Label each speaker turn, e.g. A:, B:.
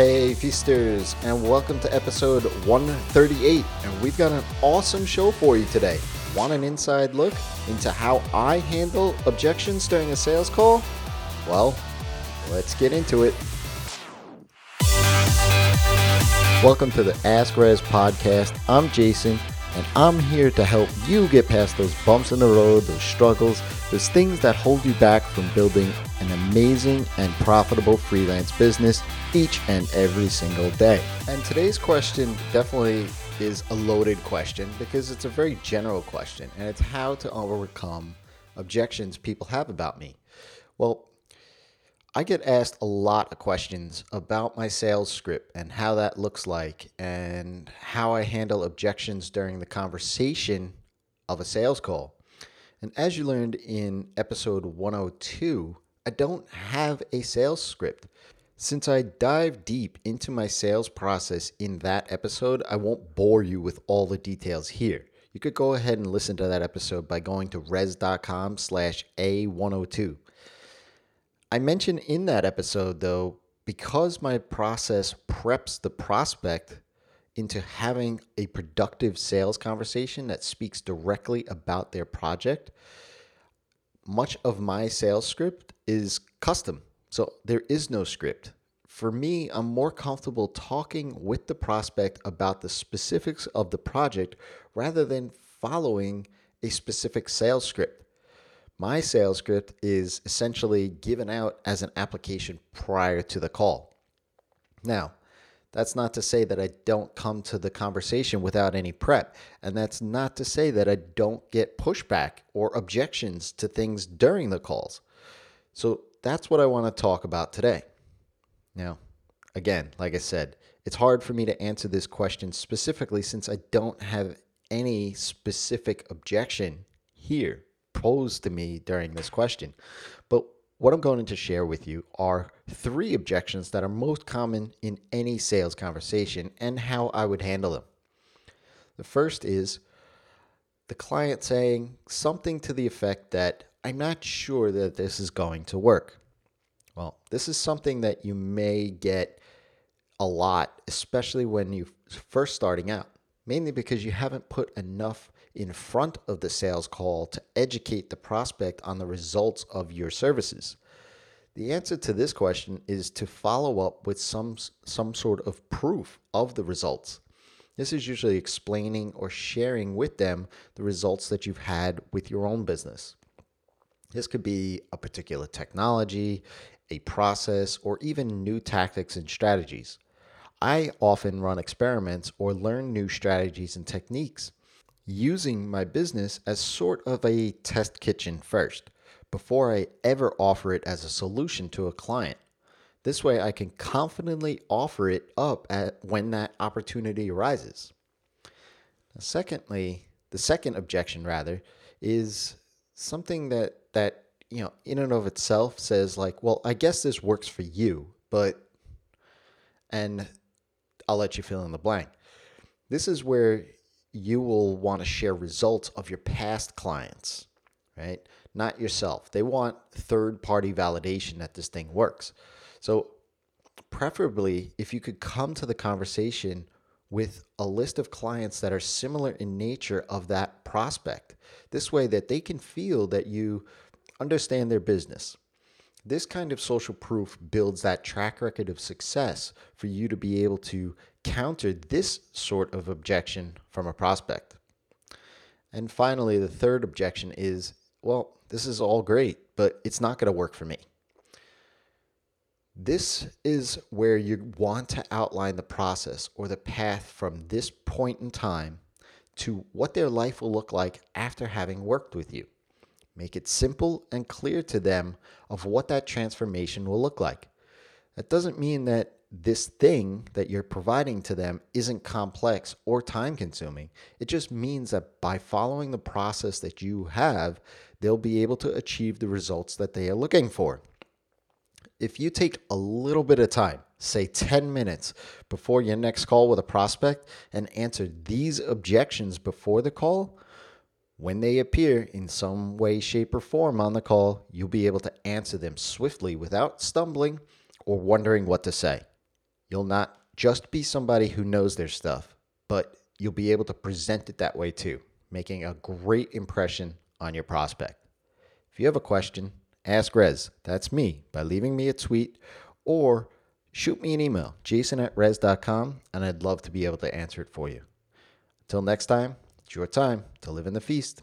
A: Hey, feasters, and welcome to episode 138. And we've got an awesome show for you today. Want an inside look into how I handle objections during a sales call? Well, let's get into it. Welcome to the Ask Rezzz podcast. I'm Jason, and I'm here to help you get past those bumps in the road, those struggles, those things that hold you back from building an amazing and profitable freelance business each and every single day. And today's question definitely is a loaded question because it's a very general question, and it's how to overcome objections people have about me. Well, I get asked a lot of questions about my sales script and how that looks like and how I handle objections during the conversation of a sales call. And as you learned in episode 102, I don't have a sales script. Since I dive deep into my sales process in that episode, I won't bore you with all the details here. You could go ahead and listen to that episode by going to rezzz.com slash A102. I mentioned in that episode, though, because my process preps the prospect into having a productive sales conversation that speaks directly about their project, much of my sales script is custom. So there is no script. For me, I'm more comfortable talking with the prospect about the specifics of the project rather than following a specific sales script. My sales script is essentially given out as an application prior to the call. Now, that's not to say that I don't come to the conversation without any prep. And that's not to say that I don't get pushback or objections to things during the calls. So that's what I want to talk about today. Now, again, like I said, it's hard for me to answer this question specifically since I don't have any specific objection here posed to me during this question. But what I'm going to share with you are three objections that are most common in any sales conversation and how I would handle them. The first is the client saying something to the effect that I'm not sure that this is going to work. Well, this is something that you may get a lot, especially when you're first starting out, mainly because you haven't put enough in front of the sales call to educate the prospect on the results of your services? The answer to this question is to follow up with some, some sort of proof of the results. This is usually explaining or sharing with them the results that you've had with your own business. This could be a particular technology, a process, or even new tactics and strategies. I often run experiments or learn new strategies and techniques using my business as sort of a test kitchen first before I ever offer it as a solution to a client. This way, I can confidently offer it up at when that opportunity arises. Now, secondly, the second objection rather is something that that you know in and of itself says like, well, I guess this works for you, but and I'll let you fill in the blank. This is where you will want to share results of your past clients, right? Not yourself. They want third party validation that this thing works. So, preferably, if you could come to the conversation with a list of clients that are similar in nature of that prospect. This way that they can feel that you understand their business. This kind of social proof builds that track record of success for you to be able to counter this sort of objection from a prospect. And finally, the third objection is well, this is all great, but it's not going to work for me. This is where you want to outline the process or the path from this point in time to what their life will look like after having worked with you. Make it simple and clear to them of what that transformation will look like. That doesn't mean that this thing that you're providing to them isn't complex or time consuming. It just means that by following the process that you have, they'll be able to achieve the results that they are looking for. If you take a little bit of time, say 10 minutes before your next call with a prospect, and answer these objections before the call, when they appear in some way, shape, or form on the call, you'll be able to answer them swiftly without stumbling or wondering what to say. You'll not just be somebody who knows their stuff, but you'll be able to present it that way too, making a great impression on your prospect. If you have a question, ask Rezzz, that's me, by leaving me a tweet or shoot me an email, jason at rezzz.com, and I'd love to be able to answer it for you. Until next time, it's your time to live in the feast.